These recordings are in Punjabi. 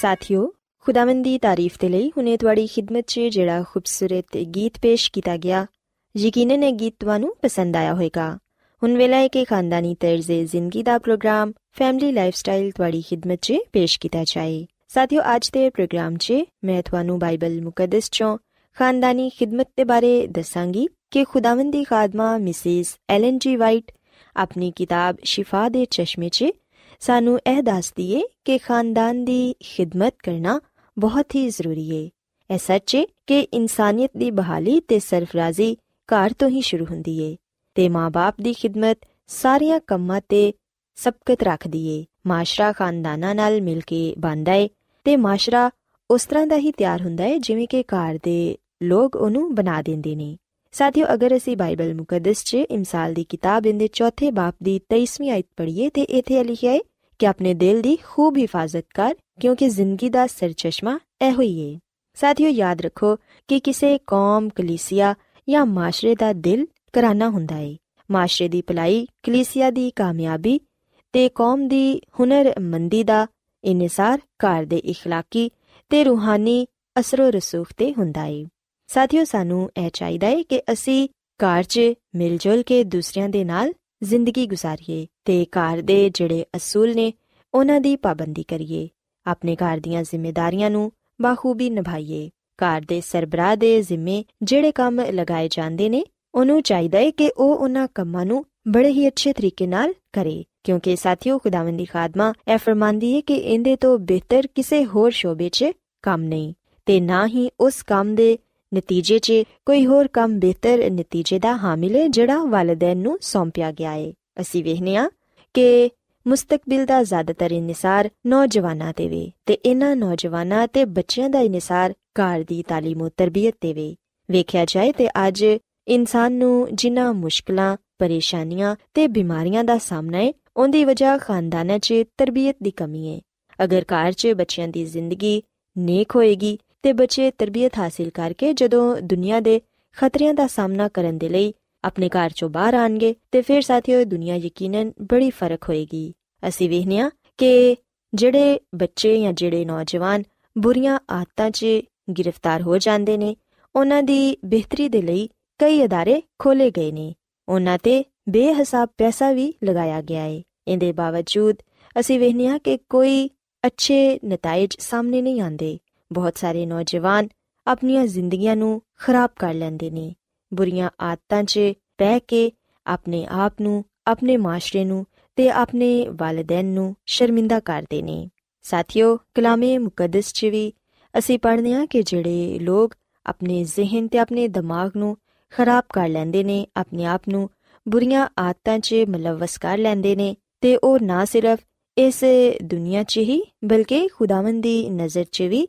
ਸਾਥਿਓ, ਖੁਦਾਵੰਦ ਦੀ ਤਾਰੀਫ ਦੇ ਲਈ ਹੁਨੇ ਤੁਹਾਡੀ ਖਿਦਮਤ 'ਚ ਜਿਹੜਾ ਖੂਬਸੂਰਤ ਗੀਤ ਪੇਸ਼ ਕੀਤਾ ਗਿਆ, ਯਕੀਨਨ ਇਹ ਗੀਤ ਤੁਹਾਨੂੰ ਪਸੰਦ ਆਇਆ ਹੋਵੇਗਾ। ਹੁਣ ਵੇਲਾ ਹੈ ਕਿ ਖਾਨਦਾਨੀ ਤਰਜ਼ੇ ਜ਼ਿੰਦਗੀ ਦਾ ਪ੍ਰੋਗਰਾਮ, ਫੈਮਿਲੀ ਲਾਈਫਸਟਾਈਲ ਤੁਹਾਡੀ ਖidmat 'ਚ ਪੇਸ਼ ਕੀਤਾ ਜਾਏ। ਸਾਥੀਓ, ਅੱਜ ਦੇ ਪ੍ਰੋਗਰਾਮ 'ਚ ਮੈਂ ਤੁਹਾਨੂੰ ਬਾਈਬਲ ਮੁਕੱਦਸ 'ਚੋਂ ਖਾਨਦਾਨੀ ਖidmat ਦੇ ਬਾਰੇ ਦੱਸਾਂਗੀ ਕਿ ਖੁਦਾਵੰਦ ਦੀ ਖਾਦਮਾ ਮਿਸਿਸ ਐਲਨ ਜੀ ਵਾਈਟ ਆਪਣੀ ਕਿਤਾਬ ਸ਼ਿਫਾ ਦੇ ਚਸ਼ਮੇ 'ਚ ਸਾਨੂੰ ਇਹ ਦੱਸਦੀ ਏ ਕਿ ਖਾਨਦਾਨ ਦੀ ਖidmat ਕਰਨਾ ਬਹੁਤ ਹੀ ਜ਼ਰੂਰੀ ਏ। ਇਹ ਸੱਚ ਏ ਕਿ ਇਨਸਾਨੀਅਤ ਦੀ ਬਹਾਲੀ ਤੇ ਸਰਫਰਾਜ਼ੀ ਘਰ ਤੋਂ ਹੀ ਸ਼ੁਰੂ ਹੁੰਦੀ ਏ ਤੇ ਮਾਪੇ ਦੀ ਖidmat ਸਾਰੀਆਂ ਕੰਮਾਂ ਤੇ ਸਬਕਤ ਰੱਖਦੀ ਏ। ਮਾਸ਼ਰਾ ਖਾਨਦਾਨਾਂ ਨਾਲ ਮਿਲ ਕੇ ਬਣਦਾ ਏ ਤੇ ਮਾਸ਼ਰਾ ਉਸ ਤਰ੍ਹਾਂ ਦਾ ਹੀ ਤਿਆਰ ਹੁੰਦਾ ਏ ਜਿਵੇਂ ਕਿ ਘਰ ਦੇ ਲੋਕ ਉਹਨੂੰ ਬਣਾ ਦਿੰਦੇ ਨੇ। ਸਾਥੀਓ, ਅਗਰ ਅਸੀਂ ਬਾਈਬਲ ਮੁਕੱਦਸ 'ਚ ਇਮਸਾਲ ਦੀ ਕਿਤਾਬ ਦੇ ਚੌਥੇ ਬਾਪ ਦੀ 23ਵੀਂ ਆਇਤ ਪੜ੍ਹੀਏ ਤੇ ਇੱਥੇ ਲਿਖਿਆ ਹੈ ਕਿ ਆਪਣੇ ਦਿਲ ਦੀ ਖੂਬ ਹਿਫਾਜ਼ਤ ਕਰ ਕਿਉਂਕਿ ਜ਼ਿੰਦਗੀ ਦਾ ਸਰਚਸ਼ਮਾ ਇਹੋ ਹੀ ਏ ਸਾਥੀਓ ਯਾਦ ਰੱਖੋ ਕਿ ਕਿਸੇ ਕੌਮ ਕਲੀਸਿਆ ਜਾਂ ਮਾਸ਼ਰੇ ਦਾ ਦਿਲ ਕਰਾਨਾ ਹੁੰਦਾ ਏ ਮਾਸ਼ਰੇ ਦੀ ਭਲਾਈ ਕਲੀਸਿਆ ਦੀ ਕਾਮਯਾਬੀ ਤੇ ਕੌਮ ਦੀ ਹੁਨਰਮੰਦੀ ਦਾ ਇਨਸਾਰ ਘਰ ਦੇ اخلاقی ਤੇ ਰੂਹਾਨੀ ਅਸਰੋ ਰਸੂਖ ਤੇ ਹੁੰਦਾ ਏ ਸਾਥੀਓ ਸਾਨੂੰ ਇਹ ਚਾਹੀਦਾ ਏ ਕਿ ਅਸੀਂ ਘਰ 'ਚ ਮਿਲ ਜੁਲ ਕੇ ਦੂਸਰਿਆਂ ਦੇ ਨਾਲ ਜ਼ਿੰਦਗੀ ਗੁਜ਼ਾਰੀਏ ਤੇ ਘਰ ਦੇ ਜਿਹੜੇ ਅਸੂਲ ਨੇ, ਉਹਨਾਂ ਦੀ ਪਾਬੰਦੀ ਕਰੀਏ। ਆਪਣੇ ਘਰ ਦੀਆਂ ਜ਼ਿੰਮੇਵਾਰੀਆਂ ਨੂੰ ਬਾਖੂਬੀ ਨਿਭਾਈਏ। ਘਰ ਦੇ ਸਰਬਰਾਹ ਦੇ ਜ਼ਿੰਮੇ ਜਿਹੜੇ ਕੰਮ ਲਗਾਏ ਜਾਂਦੇ ਨੇ, ਉਹਨੂੰ ਚਾਹੀਦਾ ਏ ਕਿ ਉਹ ਉਹਨਾਂ ਕੰਮਾਂ ਨੂੰ ਬੜੇ ਹੀ ਅੱਛੇ ਤਰੀਕੇ ਨਾਲ ਕਰੇ। ਕਿਉਂਕਿ ਸਾਥੀਓ, ਖੁਦਾਵੰਦ ਦੀ ਖਾਦਮਾ ਇਹ ਫਰਮਾਂਦੀ ਹੈ ਕਿ ਇਹਦੇ ਤੋਂ ਬਿਹਤਰ ਕਿਸੇ ਹੋਰ ਸ਼ੋਬੇ 'ਚ ਕੰਮ ਨਹੀਂ। ਤੇ ਨਾ ਹੀ ਉਸ ਕੰਮ ਦੇ ਨਤੀਜੇ 'ਚ ਕੋਈ ਹੋਰ ਕੰਮ ਬਿਹਤਰ ਨਤੀਜੇ ਦਾ ਹਾਮਿਲ ਹੈ ਜਿਹੜਾ ਵਾਲਿਦੈਨ ਨੂੰ ਸੌਂਪਿਆ ਗਿਆ ਹੈ ਅਸੀਂ ਵੇਖਨੇ ਆ ਕਿ ਮੁਸਤਕਬਲ ਦਾ ਜ਼ਿਆਦਾਤਰ ਇਨਸਾਰ ਨੌਜਵਾਨਾਂ ਤੇ ਵੇ ਤੇ ਇਹਨਾਂ ਨੌਜਵਾਨਾਂ ਤੇ ਬੱਚਿਆਂ ਦਾ ਇਨਸਾਰ ਘਰ ਦੀ ਤਾਲੀਮ ਤੇ ਤਰਬੀਅਤ ਤੇ ਵੇ। ਵੇਖਿਆ ਜਾਏ ਤੇ ਅੱਜ ਇਨਸਾਨ ਨੂੰ ਜਿਨ੍ਹਾਂ ਮੁਸ਼ਕਲਾਂ, ਪਰੇਸ਼ਾਨੀਆਂ ਤੇ ਬਿਮਾਰੀਆਂ ਦਾ ਸਾਹਮਣਾ ਹੈ ਉਹਦੀ ਵਜ੍ਹਾ ਖਾਨਦਾਨਾਂ 'ਚ ਤਰਬੀਅਤ ਦੀ ਕਮੀ ਹੈ ਅਗਰ ਘਰ 'ਚ ਬੱਚਿਆਂ ਦੀ ਜ਼ਿੰਦਗੀ ਨੇਕ ਹੋਏਗੀ ਤੇ ਬੱਚੇ ਤਰਬੀਅਤ ਹਾਸਿਲ ਕਰਕੇ ਜਦੋਂ ਦੁਨੀਆ ਦੇ ਖਤਰਿਆਂ ਦਾ ਸਾਹਮਣਾ ਕਰਨ ਦੇ ਲਈ ਆਪਣੇ ਘਰ 'ਚੋਂ ਬਾਹਰ ਆਣਗੇ ਤੇ ਫਿਰ ਸਾਥੀਓ ਦੁਨੀਆ ਯਕੀਨਨ ਬੜੀ ਫਰਕ ਹੋਏਗੀ ਅਸੀਂ ਵੇਖਨੀਆ ਕਿ ਜਿਹੜੇ ਬੱਚੇ ਜਾਂ ਜਿਹੜੇ ਨੌਜਵਾਨ ਬੁਰੀਆਂ ਆਦਤਾਂ 'ਚ ਗ੍ਰਿਫਤਾਰ ਹੋ ਜਾਂਦੇ ਨੇ ਉਹਨਾਂ ਦੀ ਬਿਹਤਰੀ ਦੇ ਲਈ ਕਈ ادارے ਖੋਲੇ ਗਏ ਨੇ ਉਹਨਾਂ ਤੇ ਬੇਹਿਸਾਬ ਪੈਸਾ ਵੀ ਲਗਾਇਆ ਗਿਆ ਹੈ ਇਹਦੇ ਬਾਵਜੂਦ ਅਸੀਂ ਵੇਖਨੀਆ ਕਿ ਕੋਈ ਅੱਛੇ ਨਤੀਜੇ ਸਾਹਮਣੇ ਨਹੀਂ ਆਉਂਦੇ ਬਹੁਤ ਸਾਰੇ ਨੌਜਵਾਨ ਆਪਣੀਆਂ ਜ਼ਿੰਦਗੀਆਂ ਨੂੰ ਖਰਾਬ ਕਰ ਲੈਂਦੇ ਨੇ। ਬੁਰੀਆਂ ਆਦਤਾਂ 'ਚ ਪੈ ਕੇ ਆਪਣੇ ਆਪ ਨੂੰ, ਆਪਣੇ ਮਾਸ਼ਰੇ ਨੂੰ ਤੇ ਆਪਣੇ ਵਾਲਿਦੈਨ ਨੂੰ ਸ਼ਰਮਿੰਦਾ ਕਰਦੇ ਨੇ। ਸਾਥੀਓ, ਕਲਾਮੇ ਮੁਕੱਦਸ 'ਚ ਵੀ ਅਸੀਂ ਪੜ੍ਹਦੇ ਹਾਂ ਕਿ ਜਿਹੜੇ ਲੋਕ ਆਪਣੇ ਜ਼ਿਹਨ ਤੇ ਆਪਣੇ ਦਿਮਾਗ ਨੂੰ ਖਰਾਬ ਕਰ ਲੈਂਦੇ ਨੇ, ਆਪਣੇ ਆਪ ਨੂੰ ਬੁਰੀਆਂ ਆਦਤਾਂ 'ਚ ਮਲਵਸ ਕਰ ਲੈਂਦੇ ਨੇ ਤੇ ਉਹ ਨਾ ਸਿਰਫ ਇਸ ਦੁਨੀਆ 'ਚ ਹੀ, ਬਲਕਿ ਖੁਦਾਵੰਦ ਦੀ ਨਜ਼ਰ 'ਚ ਵੀ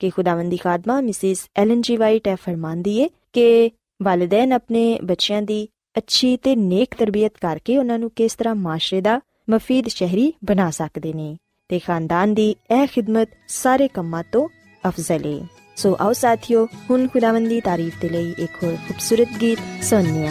ਕਿ ਖੁਦਾਵੰਦੀ ਖਾਦਮਾ ਮਿਸਿਸ ਐਲਨ ਜੀ ਵਾਈਟ ਇਹ ਫਰਮਾਂਦੀ ਏ ਕਿ ਵਾਲਿਦੈਨ ਆਪਣੇ ਬੱਚਿਆਂ ਦੀ ਅੱਛੀ ਤੇ ਨੇਕ ਤਰਬੀਅਤ ਕਰਕੇ ਉਹਨਾਂ ਨੂੰ ਕਿਸ ਤਰ੍ਹਾਂ ਮਾਸ਼ਰੇ ਦਾ ਮਫੀਦ ਸ਼ਹਿਰੀ ਬਣਾ ਸਕਦੇ ਨੇ ਤੇ ਖਾਨਦਾਨ ਦੀ ਇਹ ਖਿਦਮਤ ਸਾਰੇ ਕੰਮਾਂ ਤੋਂ ਅਫਜ਼ਲ ਏ ਸੋ ਆਓ ਸਾਥੀਓ ਹੁਣ ਖੁਦਾਵੰਦੀ ਤਾਰੀਫ ਦੇ ਲਈ ਇੱਕ ਹੋਰ ਖੂਬਸੂਰਤ ਗੀਤ ਸੁਣੀਏ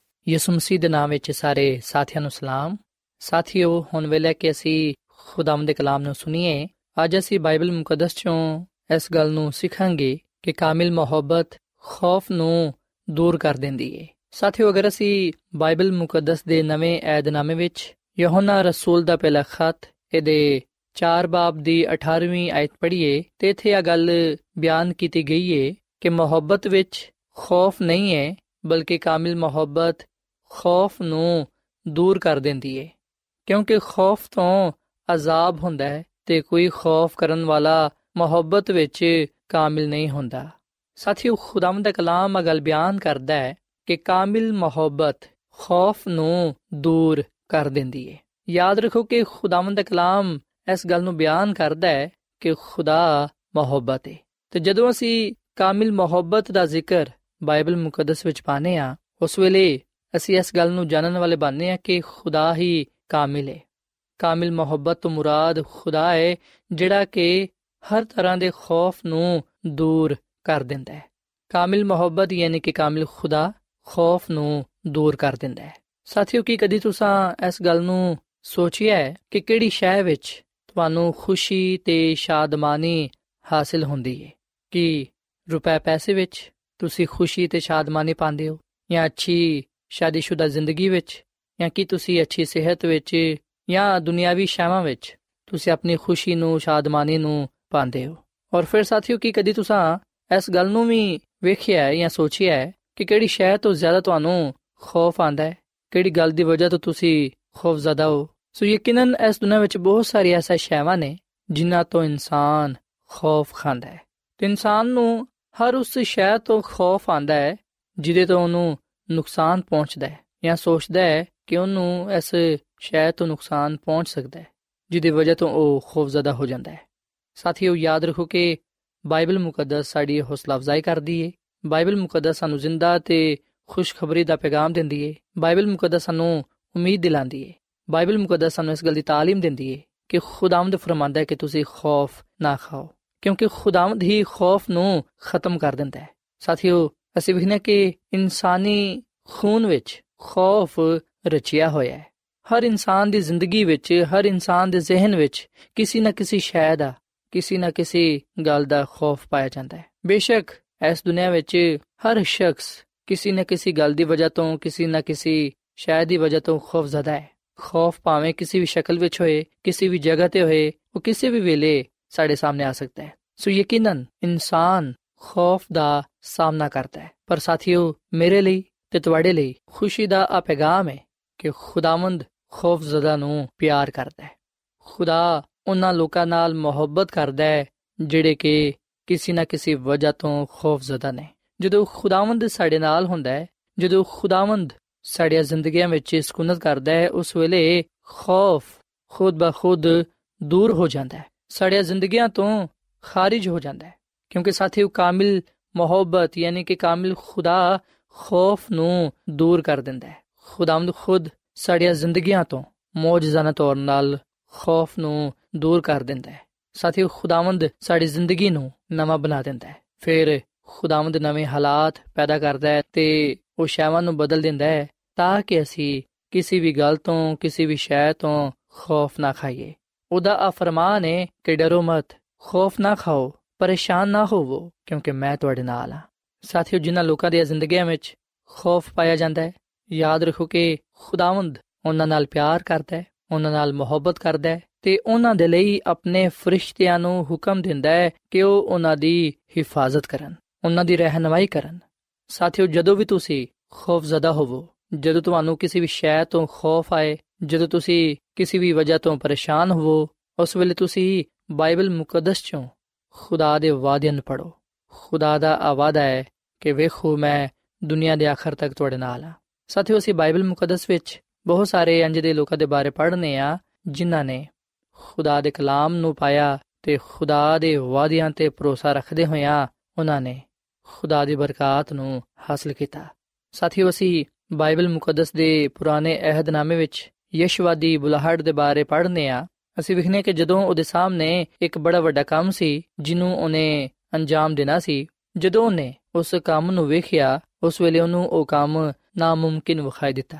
ਯਿਸੂ ਮਸੀਹ ਦੇ ਨਾਮ ਵਿੱਚ ਸਾਰੇ ਸਾਥੀਆਂ ਨੂੰ ਸਲਾਮ। ਸਾਥੀਓ, ਹੁਣ ਵੇਲੇ ਕਿ ਅਸੀਂ ਖੁਦਾਮ ਦੇ ਕਲਾਮ ਨੂੰ ਸੁਣੀਏ, ਅੱਜ ਅਸੀਂ ਬਾਈਬਲ ਮੁਕੱਦਸ ਚੋਂ ਇਸ ਗੱਲ ਨੂੰ ਸਿੱਖਾਂਗੇ ਕਿ ਕਾਮਿਲ ਮੁਹੱਬਤ ਖੌਫ ਨੂੰ ਦੂਰ ਕਰ ਦਿੰਦੀ ਹੈ ਸਾਥੀਓ, ਅਗਰ ਅਸੀਂ ਬਾਈਬਲ ਮੁਕੱਦਸ ਦੇ ਨਵੇਂ ਏਧਨਾਮੇ ਵਿੱਚ ਯਹੋਨਾ ਰਸੂਲ ਦਾ ਪਹਿਲਾ ਖੱਤ ਇਹਦੇ 4 ਬਾਬ ਦੀ 18ਵੀਂ ਆਇਤ ਪੜ੍ਹੀਏ, ਤੇ ਇੱਥੇ ਇਹ ਗੱਲ ਬਿਆਨ ਕੀਤੀ ਗਈ ਹੈ ਕਿ ਮੁਹੱਬਤ ਵਿੱਚ ਖੌਫ ਨਹੀਂ ਹੈ ਬਲਕਿ ਕਾਮਿਲ ਮੁਹੱਬਤ ਖੌਫ ਨੂੰ ਦੂਰ ਕਰ ਦਿੰਦੀ ਹੈ ਕਿਉਂਕਿ ਖੌਫ ਤੋਂ ਅਜ਼ਾਬ ਹੁੰਦਾ ਹੈ ਤੇ ਕੋਈ ਖੌਫ ਕਰਨ ਵਾਲਾ ਮੁਹੱਬਤ ਵਿੱਚ ਕਾਮਿਲ ਨਹੀਂ ਹੁੰਦਾ। ਸਾਥੀਓ, ਖੁਦਾਵੰਦ ਦਾ ਕਲਾਮ ਅਗਲ ਬਿਆਨ ਕਰਦਾ ਹੈ ਕਿ ਕਾਮਿਲ ਮੁਹੱਬਤ ਖੌਫ ਨੂੰ ਦੂਰ ਕਰ ਦਿੰਦੀ ਹੈ ਯਾਦ ਰੱਖੋ ਕਿ ਖੁਦਾਵੰਦ ਦਾ ਕਲਾਮ ਇਸ ਗੱਲ ਨੂੰ ਬਿਆਨ ਕਰਦਾ ਹੈ ਕਿ ਖੁਦਾ ਮੁਹੱਬਤ ਹੈ ਤੇ ਜਦੋਂ ਅਸੀਂ ਕਾਮਿਲ ਮੁਹੱਬਤ ਦਾ ਜ਼ਿਕਰ ਬਾਈਬਲ ਮੁਕੱਦਸ ਵਿੱਚ ਪਾਨੇ ਆ ਉਸ ਵੇਲੇ ਅਸੀਂ ਇਸ ਗੱਲ ਨੂੰ ਜਾਣਨ ਵਾਲੇ ਬਣਨੇ ਆ ਕਿ ਖੁਦਾ ਹੀ ਕਾਮਿਲ ਹੈ। ਕਾਮਿਲ ਮੁਹੱਬਤ ਤੋਂ ਮੁਰਾਦ ਖੁਦਾ ਹੈ, ਜਿਹੜਾ ਕਿ ਹਰ ਤਰ੍ਹਾਂ ਦੇ ਖੌਫ ਨੂੰ ਦੂਰ ਕਰ ਦਿੰਦਾ ਹੈ। ਕਾਮਿਲ ਮੁਹੱਬਤ ਯਾਨੀ ਕਿ ਕਾਮਿਲ ਖੁਦਾ ਖੌਫ ਨੂੰ ਦੂਰ ਕਰ ਦਿੰਦਾ ਹੈ। ਸਾਥੀਓ, ਕੀ ਕਦੀ ਤੁਸੀਂ ਇਸ ਗੱਲ ਨੂੰ ਸੋਚਿਆ ਹੈ ਕਿ ਕਿਹੜੀ ਸ਼ੈ ਵਿੱਚ ਤੁਹਾਨੂੰ ਖੁਸ਼ੀ ਤੇ ਸ਼ਾਦਮਾਨੀ ਹਾਸਿਲ ਹੁੰਦੀ ਹੈ? ਕਿ ਰੁਪਏ ਪੈਸੇ ਵਿੱਚ ਤੁਸੀਂ ਖੁਸ਼ੀ ਤੇ ਸ਼ਾਦਮਾਨੀ ਪਾਉਂਦੇ ਹੋ ਜਾਂ ਅੱਛੀ ਸ਼ਾਦੀशुदा ਜ਼ਿੰਦਗੀ ਵਿੱਚ, ਜਾਂ ਕਿ ਤੁਸੀਂ ਅੱਛੀ ਸਿਹਤ ਵਿੱਚ, ਜਾਂ ਦੁਨਿਆਵੀ ਸ਼ਾਵਾਂ ਵਿੱਚ, ਤੁਸੀਂ ਆਪਣੀ ਖੁਸ਼ੀ ਨੂੰ, ਸ਼ਾਦਮਾਨੀ ਨੂੰ ਪਾਉਂਦੇ ਹੋ? ਔਰ ਫਿਰ ਸਾਥੀਓ, ਕੀ ਕਦੀ ਤੁਸੀਂ ਇਸ ਗੱਲ ਨੂੰ ਵੀ ਵੇਖਿਆ ਹੈ ਜਾਂ ਸੋਚਿਆ ਹੈ ਕਿ ਕਿਹੜੀ ਸ਼ੈ ਤੋਂ ਜ਼ਿਆਦਾ ਤੁਹਾਨੂੰ ਖੌਫ ਆਂਦਾ ਹੈ? ਕਿਹੜੀ ਗੱਲ ਦੀ ਵਜ੍ਹਾ ਤੋਂ ਤੁਸੀਂ ਖੌਫਜ਼ਦਾ ਹੋ? ਸੋ ਯਕੀਨਨ ਇਸ ਦੁਨੀਆਂ ਵਿੱਚ ਬਹੁਤ ਸਾਰੀ ਐਸਾ ਸ਼ੈਵਾਂ ਨੇ ਜਿਨ੍ਹਾਂ ਤੋਂ ਇਨਸਾਨ ਖੌਫ ਖਾਂਦਾ ਹੈ। ਤੇ ਇਨਸਾਨ ਨੂੰ ਹਰ ਉਸ ਸ਼ੈ ਤੋਂ ਖੌਫ ਆਂਦਾ ਹੈ, ਜਿਹਦੇ ਤੋਂ ਉਹਨੂੰ ਨੁਕਸਾਨ ਪਹੁੰਚਦਾ ਹੈ ਜਾਂ ਸੋਚਦਾ ਹੈ ਕਿ ਉਹਨੂੰ ਇਸ ਸ਼ੈ ਤੋਂ ਨੁਕਸਾਨ ਪਹੁੰਚ ਸਕਦਾ ਹੈ, ਜਿਹਦੀ ਵਜ੍ਹਾ ਤੋਂ ਉਹ ਖੌਫਜ਼ਦਾ ਹੋ ਜਾਂਦਾ ਹੈ। ਸਾਥੀਓ, ਯਾਦ ਰੱਖੋ ਕਿ ਬਾਈਬਲ ਮੁਕੱਦਸ ਸਾਡੀ ਹੌਸਲਾ ਅਫਜ਼ਾਈ ਕਰਦੀ ਹੈ ਬਾਈਬਲ ਮੁਕੱਦਸ ਸਾਨੂੰ ਜ਼ਿੰਦਾ ਤੇ ਖੁਸ਼ਖਬਰੀ ਦਾ ਪੈਗਾਮ ਦਿੰਦੀ ਹੈ ਬਾਈਬਲ ਮੁਕੱਦਸ ਸਾਨੂੰ ਉਮੀਦ ਦਿਲਾਉਂਦੀ ਹੈ ਬਾਈਬਲ ਮੁਕੱਦਸ ਸਾਨੂੰ ਇਸ ਗੱਲ ਦੀ ਤਾਲੀਮ ਦਿੰਦੀ ਹੈ ਕਿ ਖੁਦਾਵੰਦ ਫਰਮਾਂਦਾ ਹੈ ਕਿ ਤੁਸੀਂ ਖੌਫ ਨਾ ਖਾਓ, ਕਿਉਂਕਿ ਖੁਦਾਵੰਦ ਹੀ ਖੌਫ ਨੂੰ ਖਤਮ ਕਰ ਦਿੰਦਾ ਹੈ। ਸਾਥੀਓ ਅਸੀਂ ਵੇਖਨੇ ਕਿ ਇਨਸਾਨੀ ਖੂਨ ਵਿੱਚ ਖੌਫ ਰਚਿਆ ਹੋਇਆ ਹੈ। ਹਰ ਇਨਸਾਨ ਦੀ ਜ਼ਿੰਦਗੀ ਵਿੱਚ, ਹਰ ਇਨਸਾਨ ਦੇ ਜ਼ਿਹਨ ਵਿੱਚ ਕਿਸੇ ਨਾ ਕਿਸੇ ਸ਼ੈ ਦਾ, ਕਿਸੇ ਨਾ ਕਿਸੇ ਗੱਲ ਦਾ ਖੌਫ ਪਾਇਆ ਜਾਂਦਾ ਹੈ। ਬੇਸ਼ੱਕ ਇਸ ਦੁਨੀਆ ਵਿੱਚ ਹਰ ਸ਼ਖਸ ਕਿਸੇ ਨਾ ਕਿਸੇ ਗੱਲ ਦੀ ਵਜ੍ਹਾ ਤੋਂ, ਕਿਸੇ ਨਾ ਕਿਸੇ ਸ਼ੈ ਦੀ ਵਜ੍ਹਾ ਤੋਂ ਖੌਫਜ਼ਦਾ ਹੈ। ਖੌਫ ਭਾਵੇਂ ਕਿਸੇ ਵੀ ਸ਼ਕਲ ਵਿੱਚ ਹੋਏ, ਕਿਸੇ ਵੀ ਜਗ੍ਹਾ ਤੇ ਹੋਏ, ਉਹ ਕਿਸੇ ਵੀ ਵੇਲੇ ਸਾਡੇ ਸਾਹਮਣੇ ਆ ਸਕਦਾ ਹੈ। ਸੋ ਯਕੀਨਨ ਇਨਸਾਨ ਖੌਫ ਦਾ ਸਾਹਮਣਾ ਕਰਦਾ ਹੈ। ਪਰ ਸਾਥੀਓ, ਮੇਰੇ ਲਈ ਤੇ ਤੁਹਾਡੇ ਲਈ ਖੁਸ਼ੀ ਦਾ ਆ ਪੈਗਾਮ ਹੈ ਕਿ ਖੁਦਾਵੰਦ ਖੌਫਜ਼ਦਾ ਨੂੰ ਪਿਆਰ ਕਰਦਾ ਹੈ। ਖੁਦਾ ਉਹਨਾਂ ਲੋਕਾਂ ਨਾਲ ਮੁਹੱਬਤ ਕਰਦਾ ਹੈ ਜਿਹੜੇ ਕਿ ਕਿਸੇ ਨਾ ਕਿਸੇ ਵਜ੍ਹਾ ਤੋਂ ਖੌਫਜ਼ਦਾ ਨੇ। ਜਦੋਂ ਖੁਦਾਵੰਦ ਸਾਡੇ ਨਾਲ ਹੁੰਦਾ ਹੈ, ਜਦੋਂ ਖੁਦਾਵੰਦ ਸਾਡੀਆਂ ਜ਼ਿੰਦਗੀਆਂ ਵਿੱਚ ਸਕੂਨਤ ਕਰਦਾ ਹੈ, ਉਸ ਵੇਲੇ ਖੌਫ ਖੁਦ ਬਖੁਦ ਦੂਰ ਹੋ ਜਾਂਦਾ ਹੈ। ਸਾਡੀਆਂ ਜ਼ਿੰਦਗੀਆਂ ਤੋਂ ਖਾਰਜ ਹੋ ਜਾਂਦਾ ਹੈ। ਕਿਉਂਕਿ ਸਾਥੀਓ ਕਾਮਿਲ ਮੁਹੱਬਤ, ਯਾਨੀ ਕਿ ਕਾਮਿਲ ਖੁਦਾ ਖੌਫ ਨੂੰ ਦੂਰ ਕਰ ਦਿੰਦਾ ਹੈ। ਖੁਦਾਵੰਦ ਖੁਦ ਸਾਡੀਆਂ ਜ਼ਿੰਦਗੀਆਂ ਤੋਂ ਮੌਜਜ਼ਾਨਾ ਤੌਰ ਨਾਲ ਖੌਫ ਨੂੰ ਦੂਰ ਕਰ ਦਿੰਦਾ ਹੈ। ਸਾਥੀਓ ਖੁਦਾਵੰਦ ਸਾਡੀ ਜ਼ਿੰਦਗੀ ਨੂੰ ਨਵਾਂ ਬਣਾ ਦਿੰਦਾ ਹੈ। ਫਿਰ ਖੁਦਾਵੰਦ ਨਵੇਂ ਹਾਲਾਤ ਪੈਦਾ ਕਰਦਾ ਹੈ ਤੇ ਉਹ ਸ਼ੈਵਾਂ ਨੂੰ ਬਦਲ ਦਿੰਦਾ ਹੈ ਤਾਂ ਕਿ ਅਸੀਂ ਕਿਸੇ ਵੀ ਗੱਲ ਤੋਂ, ਕਿਸੇ ਵੀ ਸ਼ੈ ਤੋਂ ਖੌਫ ਨਾ ਖਾਈਏ। ਉਹਦਾ ਆ ਫਰਮਾਨ ਹੈ ਕਿ ਡਰੋ ਮਤ, ਖੌਫ ਨਾ ਖਾਓ। ਪਰੇਸ਼ਾਨ ਨਾ ਹੋਵੋ, ਕਿਉਂਕਿ ਮੈਂ ਤੁਹਾਡੇ ਨਾਲ ਹਾਂ। ਸਾਥੀਓ, ਜਿਨ੍ਹਾਂ ਲੋਕਾਂ ਦੀਆਂ ਜ਼ਿੰਦਗੀਆਂ ਵਿੱਚ ਖੌਫ ਪਾਇਆ ਜਾਂਦਾ ਹੈ, ਯਾਦ ਰੱਖੋ ਕਿ ਖੁਦਾਵੰਦ ਉਹਨਾਂ ਨਾਲ ਪਿਆਰ ਕਰਦਾ ਹੈ, ਉਹਨਾਂ ਨਾਲ ਮੁਹੱਬਤ ਕਰਦਾ ਹੈ ਤੇ ਉਹਨਾਂ ਦੇ ਲਈ ਆਪਣੇ ਫਰਿਸ਼ਤਿਆਂ ਨੂੰ ਹੁਕਮ ਦਿੰਦਾ ਹੈ ਕਿ ਉਹ ਉਹਨਾਂ ਦੀ ਹਿਫਾਜ਼ਤ ਕਰਨ, ਉਹਨਾਂ ਦੀ ਰਹਿਨਮਾਈ ਕਰਨ। ਸਾਥੀਓ, ਜਦੋਂ ਵੀ ਤੁਸੀਂ ਖੌਫਜ਼ਦਾ ਹੋਵੋ, ਜਦੋਂ ਤੁਹਾਨੂੰ ਕਿਸੇ ਵੀ ਸ਼ੈ ਤੋਂ ਖੌਫ ਆਏ, ਜਦੋਂ ਤੁਸੀਂ ਕਿਸੇ ਵੀ ਵਜ੍ਹਾ ਤੋਂ ਪਰੇਸ਼ਾਨ ਹੋਵੋ, ਉਸ ਵੇਲੇ ਤੁਸੀਂ ਬਾਈਬਲ ਮੁਕੱਦਸ ਚੋਂ ਖੁਦਾ ਦੇ ਵਾਅਦਿਆਂ ਨੂੰ ਪੜੋ ਖੁਦਾ ਦਾ ਆਵਾਦਾ ਹੈ ਕਿ ਵੇਖੋ, ਮੈਂ ਦੁਨੀਆ ਦੇ ਆਖਰ ਤੱਕ ਤੁਹਾਡੇ ਨਾਲ ਹਾਂ। ਸਾਥੀਓ, ਅਸੀਂ ਬਾਈਬਲ ਮੁਕੱਦਸ ਵਿੱਚ ਬਹੁਤ ਸਾਰੇ ਅੰਜ ਦੇ ਲੋਕਾਂ ਦੇ ਬਾਰੇ ਪੜ੍ਹਨੇ ਆ, ਜਿਨ੍ਹਾਂ ਨੇ ਖੁਦਾ ਦੇ ਕਲਾਮ ਨੂੰ ਪਾਇਆ ਤੇ ਖੁਦਾ ਦੇ ਵਾਅਦਿਆਂ ਤੇ ਭਰੋਸਾ ਰੱਖਦੇ ਹੋਇਆਂ ਉਹਨਾਂ ਨੇ ਖੁਦਾ ਦੀ ਬਰਕਤ ਨੂੰ ਹਾਸਲ ਕੀਤਾ। ਸਾਥੀਓ, ਅਸੀਂ ਬਾਈਬਲ ਮੁਕੱਦਸ ਦੇ ਪੁਰਾਣੇ ਅਹਿਦਨਾਮੇ ਵਿੱਚ ਯਸ਼ਵਾਦੀ ਬੁਲਾਹਟ ਦੇ ਬਾਰੇ ਪੜ੍ਹਨੇ ਆ ਅਸੀਂ ਵਿਖਨੇ ਕਿ ਜਦੋਂ ਉਹਦੇ ਸਾਹਮਣੇ ਇੱਕ ਬੜਾ ਵੱਡਾ ਕੰਮ ਸੀ, ਜਿਹਨੂੰ ਉਹਨੇ ਅੰਜਾਮ ਦੇਣਾ ਸੀ, ਜਦੋਂ ਉਹਨੇ ਉਸ ਕੰਮ ਨੂੰ ਵੇਖਿਆ, ਉਸ ਵੇਲੇ ਉਹਨੂੰ ਉਹ ਕੰਮ ਨਾਮੁਮਕਿਨ ਵਿਖਾਈ ਦਿੱਤਾ।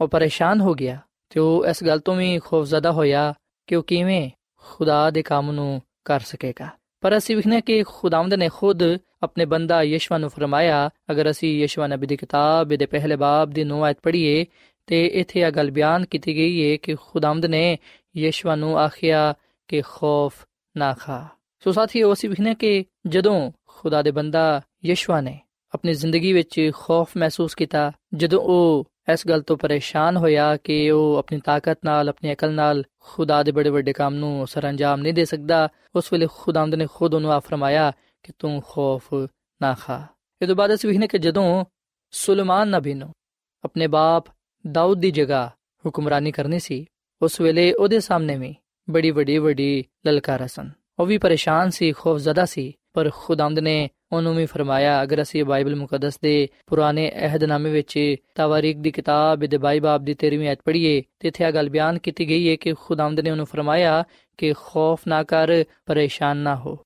ਉਹ ਪਰੇਸ਼ਾਨ ਹੋ ਗਿਆ ਤੇ ਉਹ ਇਸ ਗੱਲ ਤੋਂ ਵੀ ਖੌਫਜ਼ਦਾ ਹੋਇਆ ਕਿ ਉਹ ਕਿਵੇਂ ਖੁਦਾ ਦੇ ਕੰਮ ਨੂੰ ਕਰ ਸਕੇਗਾ। ਪਰ ਅਸੀਂ ਵਿਖਨੇ ਕਿ ਖੁਦਾਵੰਦ ਨੇ ਖੁਦ ਆਪਣੇ ਬੰਦਾ ਯਸ਼ਵਾ ਨੂੰ ਫਰਮਾਇਆ, ਅਗਰ ਅਸੀਂ ਯਸ਼ਵਾ ਨਬੀ ਦੀ ਕਿਤਾਬ ਦੇ ਪਹਿਲੇ ਬਾਬ ਦੀ 9 ਆਇਤ ਪੜ੍ਹੀਏ, ਤੇ ਇੱਥੇ ਇਹ ਗੱਲ ਬਿਆਨ ਕੀਤੀ ਗਈ ਹੈ ਕਿ ਖੁਦਾਵੰਦ ਨੇ ਯਸ਼ਵਾ ਨੂੰ ਆਖਿਆ ਕਿ ਖੌਫ ਨਾ ਖਾ। ਸੋ ਸਾਥੀਓ, ਅਸੀਂ ਵਿਖਨੇ ਕਿ ਜਦੋਂ ਖੁਦਾ ਦੇ ਬੰਦਾ ਯਸ਼ਵਾ ਨੇ ਆਪਣੀ ਜ਼ਿੰਦਗੀ ਵਿੱਚ ਖੌਫ ਮਹਿਸੂਸ ਕੀਤਾ, ਜਦੋਂ ਉਹ ਇਸ ਗੱਲ ਤੋਂ ਪਰੇਸ਼ਾਨ ਹੋਇਆ ਕਿ ਉਹ ਆਪਣੀ ਤਾਕਤ ਨਾਲ, ਆਪਣੀ ਅਕਲ ਨਾਲ ਖੁਦਾ ਦੇ ਬੜੇ ਵੱਡੇ ਕੰਮ ਨੂੰ ਸਰੰਜਾਮ ਨਹੀਂ ਦੇ ਸਕਦਾ, ਉਸ ਵੇਲੇ ਖੁਦਾਵੰਦ ਨੇ ਖੁਦ ਉਹਨੂੰ ਆ ਫਰਮਾਇਆ ਕਿ ਤੂੰ ਖੌਫ ਨਾ ਖਾ। ਇਹ ਤੋਂ ਬਾਅਦ ਅਸੀਂ ਵਿਖਨੇ ਕਿ ਜਦੋਂ ਸੁਲੇਮਾਨ ਨਬੀ ਨੂੰ ਆਪਣੇ ਬਾਪ ਦਾਊਦ ਦੀ ਜਗ੍ਹਾ ਹੁਕਮਰਾਨੀ ਕਰਨੀ ਸੀ ਉਸ ਵੇਲੇ ਉਹਦੇ ਸਾਹਮਣੇ ਵੀ ਬੜੀ ਵੱਡੀ ਵੱਡੀ ਲਲਕਾਰਾ ਸਨ ਉਹ ਵੀ ਪਰੇਸ਼ਾਨ ਸੀ ਖੌਫਜ਼ਦਾ ਸੀ ਪਰ ਖੁਦਾਵੰਦ ਨੇ ਉਹਨੂੰ ਵੀ ਫਰਮਾਇਆ ਅਗਰ ਅਸੀਂ ਬਾਈਬਲ ਮੁਕੱਦਸ ਦੇ ਪੁਰਾਣੇ ਅਹਿਦਨਾਮੇ ਵਿੱਚ ਤਵਾਰੀਖ ਦੀ ਕਿਤਾਬ ਦੇ ਬਾਈ ਬਾਬ ਦੀ 13ਵੀਂ ਐਤ ਪੜ੍ਹੀਏ ਤੇ ਇੱਥੇ ਇਹ ਗੱਲ ਬਿਆਨ ਕੀਤੀ ਗਈ ਹੈ ਕਿ ਖੁਦਾਵੰਦ ਨੇ ਉਹਨੂੰ ਫਰਮਾਇਆ ਕਿ ਖੌਫ ਨਾ ਕਰ ਪਰੇਸ਼ਾਨ ਨਾ ਹੋ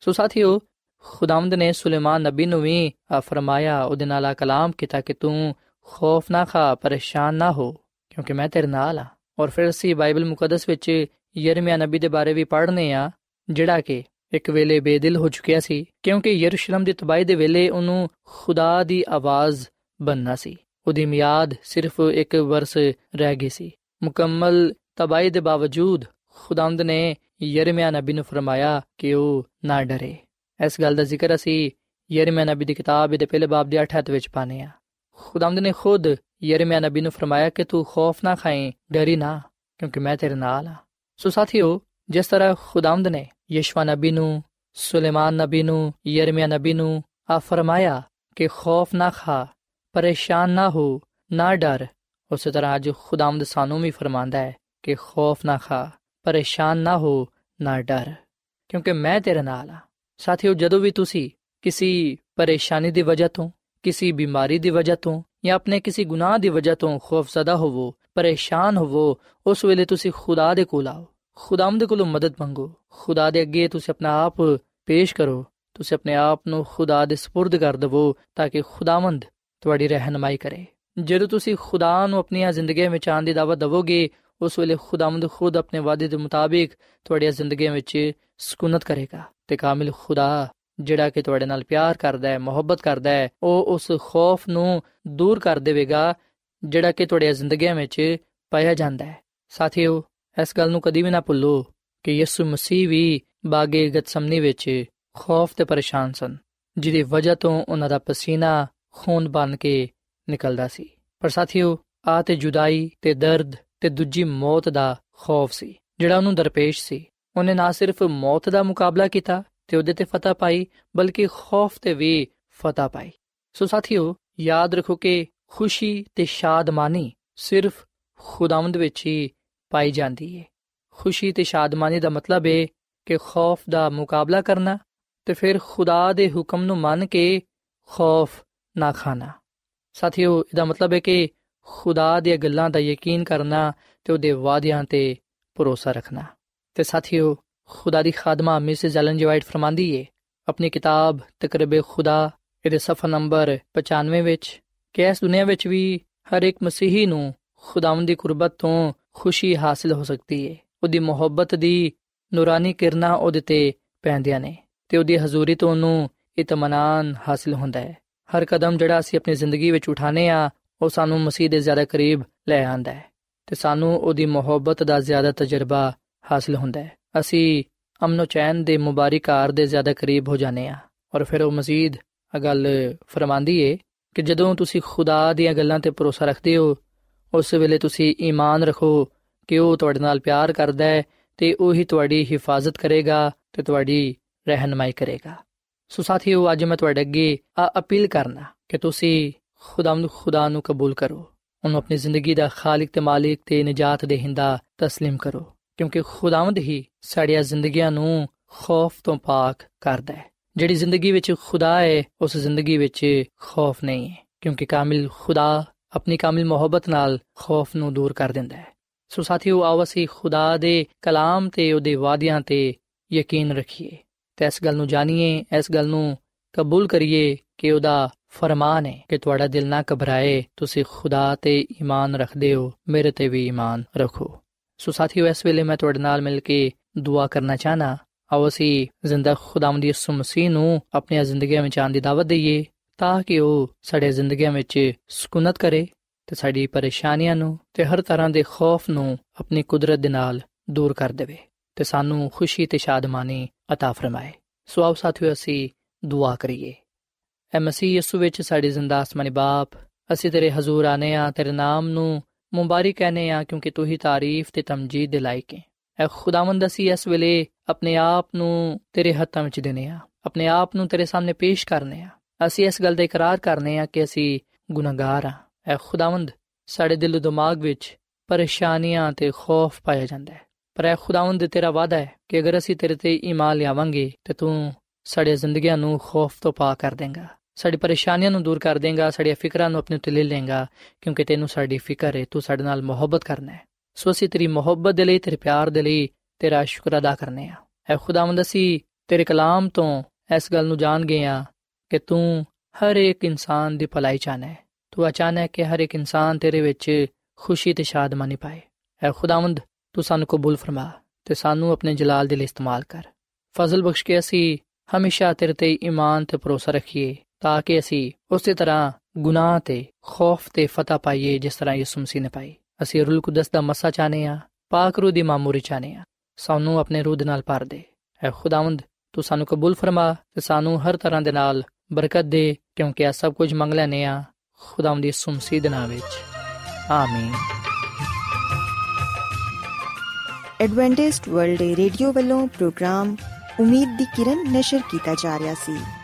ਸੋ ਸਾਥੀਓ ਖੁਦਾਵੰਦ ਨੇ ਸੁਲੇਮਾਨ ਨਬੀ ਨੂੰ ਵੀ ਫਰਮਾਇਆ ਉਹਦੇ ਨਾਲ ਆ ਕਲਾਮ ਕੀਤਾ ਕਿ ਤੂੰ ਖੌਫ ਨਾ ਖਾ ਪਰੇਸ਼ਾਨ ਨਾ ਹੋ ਕਿਉਂਕਿ ਮੈਂ ਤੇਰੇ ਨਾਲ ਆ ਔਰ ਫਿਰ ਅਸੀਂ ਬਾਈਬਲ ਮੁਕੱਦਸ ਵਿੱਚ ਯਰਮੀਆ ਨਬੀ ਦੇ ਬਾਰੇ ਵੀ ਪੜ੍ਹਨੇ ਆ, ਜਿਹੜਾ ਕਿ ਇੱਕ ਵੇਲੇ ਬੇਦਿਲ ਹੋ ਚੁੱਕਿਆ ਸੀ, ਕਿਉਂਕਿ ਯਰੂਸ਼ਲਮ ਦੀ ਤਬਾਹੀ ਦੇ ਵੇਲੇ ਉਹਨੂੰ ਖੁਦਾ ਦੀ ਆਵਾਜ਼ ਬੰਨਣਾ ਸੀ। ਉਹਦੀ ਮਿਆਦ ਸਿਰਫ ਇੱਕ ਵਰਸ ਰਹਿ ਗਈ ਸੀ। ਮੁਕੰਮਲ ਤਬਾਹੀ ਦੇ ਬਾਵਜੂਦ ਖੁਦਾਵੰਦ ਨੇ ਯਰਮੀਆ ਨਬੀ ਨੂੰ ਫਰਮਾਇਆ ਕਿ ਉਹ ਨਾ ਡਰੇ। ਇਸ ਗੱਲ ਦਾ ਜ਼ਿਕਰ ਅਸੀਂ ਯਰਮੀਆ ਨਬੀ ਦੀ ਕਿਤਾਬ ਦੇ ਪਹਿਲੇ ਬਾਬ ਦੇ 8 ਹੱਥ ਵਿੱਚ ਪਾਨੇ ਆ ਖੁਦਾਮਦ ਨੇ ਖੁਦ ਯਰਮਿਆ ਨਬੀ ਨੂੰ ਫਰਮਾਇਆ ਕਿ ਤੂੰ ਖੌਫ ਨਾ ਖਾਏ ਡਰੀ ਨਾ ਕਿਉਂਕਿ ਮੈਂ ਤੇਰੇ ਨਾਲ ਆ ਸੋ ਸਾਥੀਓ ਜਿਸ ਤਰ੍ਹਾਂ ਖੁਦਾਮਦ ਨੇ ਯਸ਼ਵਾ ਨਬੀ ਨੂੰ ਸੁਲੇਮਾਨ ਨਬੀ ਨੂੰ ਯਰਮਿਆ ਨਬੀ ਨੂੰ ਆ ਫਰਮਾਇਆ ਕਿ ਖੌਫ ਨਾ ਖਾ ਪਰੇਸ਼ਾਨ ਨਾ ਹੋ ਨਾ ਡਰ ਉਸੇ ਤਰ੍ਹਾਂ ਅੱਜ ਖੁਦਾਮਦ ਸਾਨੂੰ ਵੀ ਫਰਮਾਂਦਾ ਹੈ ਕਿ ਖੌਫ ਨਾ ਖਾ ਪਰੇਸ਼ਾਨ ਨਾ ਹੋ ਨਾ ਡਰ ਕਿਉਂਕਿ ਮੈਂ ਤੇਰੇ ਨਾਲ ਆ ਸਾਥੀਓ ਜਦੋਂ ਵੀ ਤੁਸੀਂ ਕਿਸੇ ਪਰੇਸ਼ਾਨੀ ਦੀ ਵਜ੍ਹਾ ਤੋਂ ਕਿਸੇ ਬਿਮਾਰੀ ਦੀ ਵਜ੍ਹਾ ਤੋਂ ਜਾਂ ਆਪਣੇ ਕਿਸੇ ਗੁਨਾਹ ਦੀ ਵਜ੍ਹਾ ਤੋਂ ਖੌਫਜ਼ਦਾ ਹੋਵੋ ਪਰੇਸ਼ਾਨ ਹੋਵੋ ਉਸ ਵੇਲੇ ਤੁਸੀਂ ਖੁਦਾ ਦੇ ਕੋਲ ਆਓ ਖੁਦਾਵੰਦ ਕੋਲੋਂ ਮਦਦ ਮੰਗੋ ਖੁਦਾ ਦੇ ਅੱਗੇ ਤੁਸੀਂ ਆਪਣਾ ਆਪ ਪੇਸ਼ ਕਰੋ ਤੁਸੀਂ ਆਪਣੇ ਆਪ ਨੂੰ ਖੁਦਾ ਦੇ سپرد ਕਰ ਦਿਵੋ ਤਾਂ ਕਿ ਖੁਦਾਵੰਦ ਤੁਹਾਡੀ ਰਹਿਨਮਾਈ ਕਰੇ ਜਦੋਂ ਤੁਸੀਂ ਖੁਦਾ ਨੂੰ ਆਪਣੀਆਂ ਜ਼ਿੰਦਗੀਆਂ ਵਿੱਚ ਆਉਣ ਦੀ ਦਾਵਤ ਦਿਵੋਗੇ ਉਸ ਵੇਲੇ ਖੁਦਾਵੰਦ ਖੁਦ ਆਪਣੇ ਵਾਅਦੇ ਦੇ ਮੁਤਾਬਿਕ ਤੁਹਾਡੀਆਂ ਜ਼ਿੰਦਗੀਆਂ ਵਿੱਚ ਸਕੂਨਤ ਕਰੇਗਾ ਤੇ ਕਾਮਿਲ ਖੁਦਾ ਜਿਹੜਾ ਕਿ ਤੁਹਾਡੇ ਨਾਲ ਪਿਆਰ ਕਰਦਾ ਹੈ, ਮੁਹੱਬਤ ਕਰਦਾ ਹੈ, ਉਹ ਉਸ ਖੌਫ ਨੂੰ ਦੂਰ ਕਰ ਦੇਵੇਗਾ, ਜਿਹੜਾ ਕਿ ਤੁਹਾਡੀਆਂ ਜ਼ਿੰਦਗੀਆਂ ਵਿੱਚ ਪਾਇਆ ਜਾਂਦਾ ਹੈ। ਸਾਥੀਓ, ਇਸ ਗੱਲ ਨੂੰ ਕਦੀ ਵੀ ਨਾ ਭੁੱਲੋ ਕਿ ਯਿਸੂ ਮਸੀਹ ਵੀ ਬਾਗੇ ਗਤਸਮਨੀ ਵਿੱਚ ਖੌਫ ਤੇ ਪਰੇਸ਼ਾਨ ਸਨ, ਜਿਹਦੀ ਵਜ੍ਹਾ ਤੋਂ ਉਹਨਾਂ ਦਾ ਪਸੀਨਾ ਖੂਨ ਬਣ ਕੇ ਨਿਕਲਦਾ ਸੀ। ਪਰ ਸਾਥੀਓ ਆ ਤੇ ਜੁਦਾਈ ਤੇ ਦਰਦ ਤੇ ਦੂਜੀ ਮੌਤ ਦਾ ਖੌਫ ਸੀ, ਜਿਹੜਾ ਉਹਨੂੰ ਦਰਪੇਸ਼ ਸੀ। ਉਹਨੇ ਨਾ ਸਿਰਫ ਮੌਤ ਦਾ ਮੁਕਾਬਲਾ ਕੀਤਾ ਤੇ ਉਹਦੇ ਤੇ ਫਤਹ ਪਾਈ, ਬਲਕਿ ਖੌਫ ਤੇ ਵੀ ਫਤਹ ਪਾਈ। ਸੋ ਸਾਥੀਓ, ਯਾਦ ਰੱਖੋ ਕਿ ਖੁਸ਼ੀ ਤੇ ਸ਼ਾਦਮਾਨੀ ਸਿਰਫ ਖੁਦਾਵੰਦ ਵਿੱਚ ਹੀ ਪਾਈ ਜਾਂਦੀ ਹੈ ਖੁਸ਼ੀ ਤੇ ਸ਼ਾਦਮਾਨੀ ਦਾ ਮਤਲਬ ਹੈ ਕਿ ਖੌਫ ਦਾ ਮੁਕਾਬਲਾ ਕਰਨਾ ਤੇ ਫਿਰ ਖੁਦਾ ਦੇ ਹੁਕਮ ਨੂੰ ਮੰਨ ਕੇ ਖੌਫ ਨਾ ਖਾਣਾ। ਸਾਥੀਓ, ਇਹਦਾ ਮਤਲਬ ਹੈ ਕਿ ਖੁਦਾ ਦੀਆਂ ਗੱਲਾਂ ਦਾ ਯਕੀਨ ਕਰਨਾ ਤੇ ਉਹਦੇ ਵਾਅਦਿਆਂ ਤੇ ਭਰੋਸਾ ਰੱਖਣਾ। ਤੇ ਸਾਥੀਓ ਖੁਦਾ ਦੀ ਖਾਦਮਾ ਮਿਸਿਸ ਐਲਨ ਜੀ ਵਾਈਟ ਫਰਮਾਂਦੀ ਏ। ਆਪਣੀ ਕਿਤਾਬ ਤਕਰਬੇ ਖੁਦਾ, ਇਹਦੇ ਸਫਾ ਨੰਬਰ 95 ਵਿੱਚ ਕਿ ਇਸ ਦੁਨੀਆ ਵਿੱਚ ਵੀ ਹਰ ਇੱਕ ਮਸੀਹੀ ਨੂੰ ਖੁਦਾਵੰਦ ਦੀ ਕੁਰਬਤ ਤੋਂ ਖੁਸ਼ੀ ਹਾਸਲ ਹੋ ਸਕਦੀ ਏ। ਉਹਦੀ ਮੁਹੱਬਤ ਦੀ ਨੂਰਾਨੀ ਕਿਰਨਾਂ ਉਹਦੇ ਤੇ ਪੈਂਦੀਆਂ ਨੇ ਤੇ ਉਹਦੀ ਹਜ਼ੂਰੀ ਤੋਂ ਉਹਨੂੰ ਇਤਮਾਨਾਨ ਹਾਸਲ ਹੁੰਦਾ ਹੈ। ਹਰ ਕਦਮ ਜਿਹੜਾ ਅਸੀਂ ਆਪਣੀ ਜ਼ਿੰਦਗੀ ਵਿੱਚ ਉਠਾਣੇ ਆ ਉਹ ਸਾਨੂੰ ਮਸੀਹ ਦੇ ਜ਼ਿਆਦਾ ਕਰੀਬ ਲੈ ਆਂਦਾ ਹੈ ਤੇ ਸਾਨੂੰ ਉਹਦੀ ਮੁਹੱਬਤ ਦਾ ਜ਼ਿਆਦਾ ਤਜਰਬਾ ਹਾਸਲ ਹੁੰਦਾ ਹੈ। ਅਸੀਂ ਅਮਨੋ ਚੈਨ ਦੇ ਮੁਬਾਰਕਾਰ ਦੇ ਜ਼ਿਆਦਾ ਕਰੀਬ ਹੋ ਜਾਂਦੇ ਆ ਔਰ ਫਿਰ ਉਹ ਮਜ਼ੀਦ ਇਹ ਗੱਲ ਫਰਮਾਂਦੀ ਏ ਕਿ ਜਦੋਂ ਤੁਸੀਂ ਖੁਦਾ ਦੀਆਂ ਗੱਲਾਂ ਤੇ ਭਰੋਸਾ ਰੱਖਦੇ ਹੋ ਉਸ ਵੇਲੇ ਤੁਸੀਂ ਈਮਾਨ ਰੱਖੋ ਕਿ ਉਹ ਤੁਹਾਡੇ ਨਾਲ ਪਿਆਰ ਕਰਦਾ ਹੈ ਤੇ ਉਹ ਹੀ ਤੁਹਾਡੀ ਹਿਫਾਜ਼ਤ ਕਰੇਗਾ ਤੇ ਤੁਹਾਡੀ ਰਹਿਨਮਾਈ ਕਰੇਗਾ ਸੋ ਸਾਥੀਓ ਅੱਜ ਮੈਂ ਤੁਹਾਡੇ ਅੱਗੇ ਆ ਅਪੀਲ ਕਰਨਾ ਕਿ ਤੁਸੀਂ ਖੁਦਾਵੰਦ ਖੁਦਾ ਨੂੰ ਕਬੂਲ ਕਰੋ ਉਹਨੂੰ ਆਪਣੀ ਜ਼ਿੰਦਗੀ ਦਾ ਖਾਲਕ ਤੇ ਮਾਲਿਕ ਤੇ ਨਜਾਤ ਦੇਹਿੰਦਾ تسلیم ਕਰੋ ਕਿਉਂਕਿ ਖੁਦਾਵੰਦ ਹੀ ਸਾਡੀਆਂ ਜ਼ਿੰਦਗੀਆਂ ਨੂੰ ਖੌਫ ਤੋਂ ਪਾਕ ਕਰਦਾ ਹੈ। ਜਿਹੜੀ ਜ਼ਿੰਦਗੀ ਵਿੱਚ ਖੁਦਾ ਹੈ, ਉਸ ਜ਼ਿੰਦਗੀ ਵਿੱਚ ਖੌਫ ਨਹੀਂ ਹੈ, ਕਿਉਂਕਿ ਕਾਮਿਲ ਖੁਦਾ ਆਪਣੀ ਕਾਮਿਲ ਮੁਹੱਬਤ ਨਾਲ ਖੌਫ ਨੂੰ ਦੂਰ ਕਰ ਦਿੰਦਾ ਹੈ। ਸੋ ਸਾਥੀਓ, ਆਓ ਅਸੀਂ ਖੁਦਾ ਦੇ ਕਲਾਮ ਤੇ ਉਹਦੇ ਵਾਅਦਿਆਂ ਤੇ ਯਕੀਨ ਰੱਖੀਏ ਤੇ ਇਸ ਗੱਲ ਨੂੰ ਜਾਣੀਏ, ਇਸ ਗੱਲ ਨੂੰ ਕਬੂਲ ਕਰੀਏ ਕਿ ਉਹਦਾ ਫਰਮਾਨ ਹੈ ਕਿ ਤੁਹਾਡਾ ਦਿਲ ਨਾ ਘਬਰਾਏ, ਤੁਸੀਂ ਖੁਦਾ ਤੇ ਈਮਾਨ ਰੱਖਦੇ ਹੋ, ਮੇਰੇ ਤੇ ਵੀ ਈਮਾਨ ਰੱਖੋ। ਸੋ ਸਾਥੀਓ ਇਸ ਵੇਲੇ ਮੈਂ ਤੁਹਾਡੇ ਨਾਲ ਮਿਲ ਕੇ ਦੁਆ ਕਰਨਾ ਚਾਹਨਾ ਆਓ ਅਸੀਂ ਜ਼ਿੰਦਾ ਖੁਦਾਵੰਦੀ ਯਿਸੂ ਮਸੀਹ ਨੂੰ ਆਪਣੀਆਂ ਜ਼ਿੰਦਗੀਆਂ ਵਿੱਚ ਆਉਣ ਦੀ ਦਾਵਤ ਦਈਏ ਤਾਂ ਕਿ ਉਹ ਸਾਡੇ ਜ਼ਿੰਦਗੀਆਂ ਵਿੱਚ ਸਕੂਨਤ ਕਰੇ ਤੇ ਸਾਡੀ ਪਰੇਸ਼ਾਨੀਆਂ ਨੂੰ ਤੇ ਹਰ ਤਰ੍ਹਾਂ ਦੇ ਖੌਫ ਨੂੰ ਆਪਣੀ ਕੁਦਰਤ ਦੇ ਨਾਲ ਦੂਰ ਕਰ ਦੇਵੇ ਤੇ ਸਾਨੂੰ ਖੁਸ਼ੀ ਤੇ ਸ਼ਾਦਮਾਨੀ عطا ਫਰਮਾਏ ਸੋ ਆਓ ਸਾਥੀਓ ਅਸੀਂ ਦੁਆ ਕਰੀਏ ਐ ਮਸੀਹ ਯਿਸੂ ਵਿੱਚ ਸਾਡੇ ਜ਼ਿੰਦਾ ਅਸਮਾਨੀ ਬਾਪ ਅਸੀਂ ਤੇਰੇ ਹਜ਼ੂਰ ਆਨੇ ਆ ਤੇਰੇ ਨਾਮ ਨੂੰ ਮੁਬਾਰਕ ਕਹਨੇ ਆ ਕਿਉਂਕਿ ਤੂੰ ਹੀ ਤਾਰੀਫ ਤੇ ਤਮਜੀਦ ਦੇ ਲਾਇਕ ਹੈ। ਐ ਖੁਦਾਵੰਦ ਅਸੀਂ ਇਸ ਵੇਲੇ ਆਪਣੇ ਆਪ ਨੂੰ ਤੇਰੇ ਹੱਥਾਂ ਵਿੱਚ ਦੇਨੇ ਆ ਆਪਣੇ ਆਪ ਨੂੰ ਤੇਰੇ ਸਾਹਮਣੇ ਪੇਸ਼ ਕਰਨੇ ਆ ਅਸੀਂ ਇਸ ਗੱਲ ਦਾ ਇਕਰਾਰ ਕਰਨੇ ਆ ਕਿ ਅਸੀਂ ਗੁਨਾਹਗਾਰ ਆ ਐ ਖੁਦਾਵੰਦ ਸਾਡੇ ਦਿਲ ਦਿਮਾਗ ਵਿੱਚ ਪਰੇਸ਼ਾਨੀਆਂ ਤੇ ਖੌਫ ਪਾਇਆ ਜਾਂਦਾ ਹੈ। ਪਰ ਐ ਖੁਦਾਵੰਦ ਤੇਰਾ ਵਾਅਦਾ ਹੈ ਕਿ ਅਗਰ ਅਸੀਂ ਤੇਰੇ ਤੇ ਈਮਾਨ ਲਿਆਵਾਂਗੇ ਤੇ ਤੂੰ ਸਾਡੇ ਜ਼ਿੰਦਗੀਆਂ ਨੂੰ ਖੌਫ ਤੋਂ ਪਾ ਕਰ ਦੇਂਗਾ। ਸਾਡੀ ਪਰੇਸ਼ਾਨੀਆਂ ਨੂੰ ਦੂਰ ਕਰ ਦੇਂਗਾ, ਸਾਡੀਆਂ ਫਿਕਰਾਂ ਨੂੰ ਆਪਣੇ ਉੱਤੇ ਲੈ ਲੇਂਗਾ ਕਿਉਂਕਿ ਤੈਨੂੰ ਸਾਡੀ ਫਿਕਰ ਹੈ ਤੂੰ ਸਾਡੇ ਨਾਲ ਮੁਹੱਬਤ ਕਰਨਾ ਹੈ। ਸੋ ਅਸੀਂ ਤੇਰੀ ਮੁਹੱਬਤ ਦੇ ਲਈ, ਤੇਰੇ ਪਿਆਰ ਦੇ ਲਈ, ਤੇਰਾ ਸ਼ੁਕਰ ਅਦਾ ਕਰਨੇ ਆ। ਐ ਖੁਦਾਵੰਦ, ਅਸੀਂ ਤੇਰੇ ਕਲਾਮ ਤੋਂ ਇਸ ਗੱਲ ਨੂੰ ਜਾਣ ਗਏ ਆ ਕਿ ਤੂੰ ਹਰ ਇੱਕ ਇਨਸਾਨ ਦੀ ਭਲਾਈ ਚਾਹਨਾ ਹੈ। ਤੂੰ ਅਚਾਨਕ ਕਿ ਹਰ ਇੱਕ ਇਨਸਾਨ ਤੇਰੇ ਵਿੱਚ ਖੁਸ਼ੀ ਤੇ ਸ਼ਾਦਮਾਨੀ ਪਾਏ। ਐ ਖੁਦਾਵੰਦ, ਤੂੰ ਸਾਨੂੰ ਕਬੂਲ ਫਰਮਾ ਤੇ ਸਾਨੂੰ ਆਪਣੇ ਜਲਾਲ ਦੇ ਲਈ ਇਸਤੇਮਾਲ ਕਰ। ਫਜ਼ਲ ਬਖਸ਼ ਕੇ ਅਸੀਂ ਹਮੇਸ਼ਾ ਤੇਰੇ ਤੇ ਈਮਾਨ ਤੇ ਭਰੋਸਾ ਰੱਖੀਏ। ਤਾਂ ਕਿ ਅਸੀਂ ਉਸੇ ਤਰ੍ਹਾਂ ਗੁਨਾਹ ਤੇ ਖੌਫ ਤੇ ਫਤਹ ਪਾਈਏ ਜਿਸ ਤਰ੍ਹਾਂ ਯਿਸੂ ਮਸੀਹ ਨੇ ਪਾਈ। ਅਸੀਂ ਰੂਲ ਕੁਦਸ ਦਾ ਮਸਾ ਚਾਹਨੇ ਆ ਪਾਕ ਰੂਹ ਦੀ ਮਾਮੂਰੀ ਚਾਹਨੇ ਆ ਸਾਨੂੰ ਆਪਣੇ ਰੂਹ ਦੇ ਨਾਲ ਭਰ ਦੇ। ਐ ਖੁਦਾਵੰਦ, ਤੂੰ ਸਾਨੂੰ ਕਬੂਲ ਫਰਮਾ ਤੇ ਸਾਨੂੰ ਹਰ ਤਰ੍ਹਾਂ ਦੇ ਨਾਲ ਬਰਕਤ ਦੇ ਕਿਉਂਕਿ ਇਹ ਸਭ ਕੁਝ ਮੰਗ ਲੈਨੇ ਆ ਖੁਦਾਵੰਦ ਦੀ ਸੁਮਸੀ ਦੇ ਨਾਮ ਵਿੱਚ। ਆਮੀਨ। ਐਡਵੈਂਟਿਸਟ ਵਰਲਡ ਰੇਡੀਓ ਵੱਲੋਂ ਪ੍ਰੋਗਰਾਮ ਉਮੀਦ ਦੀ ਕਿਰਨ ਨਿਸ਼ਰ ਕੀਤਾ ਜਾ ਰਿਹਾ ਸੀ।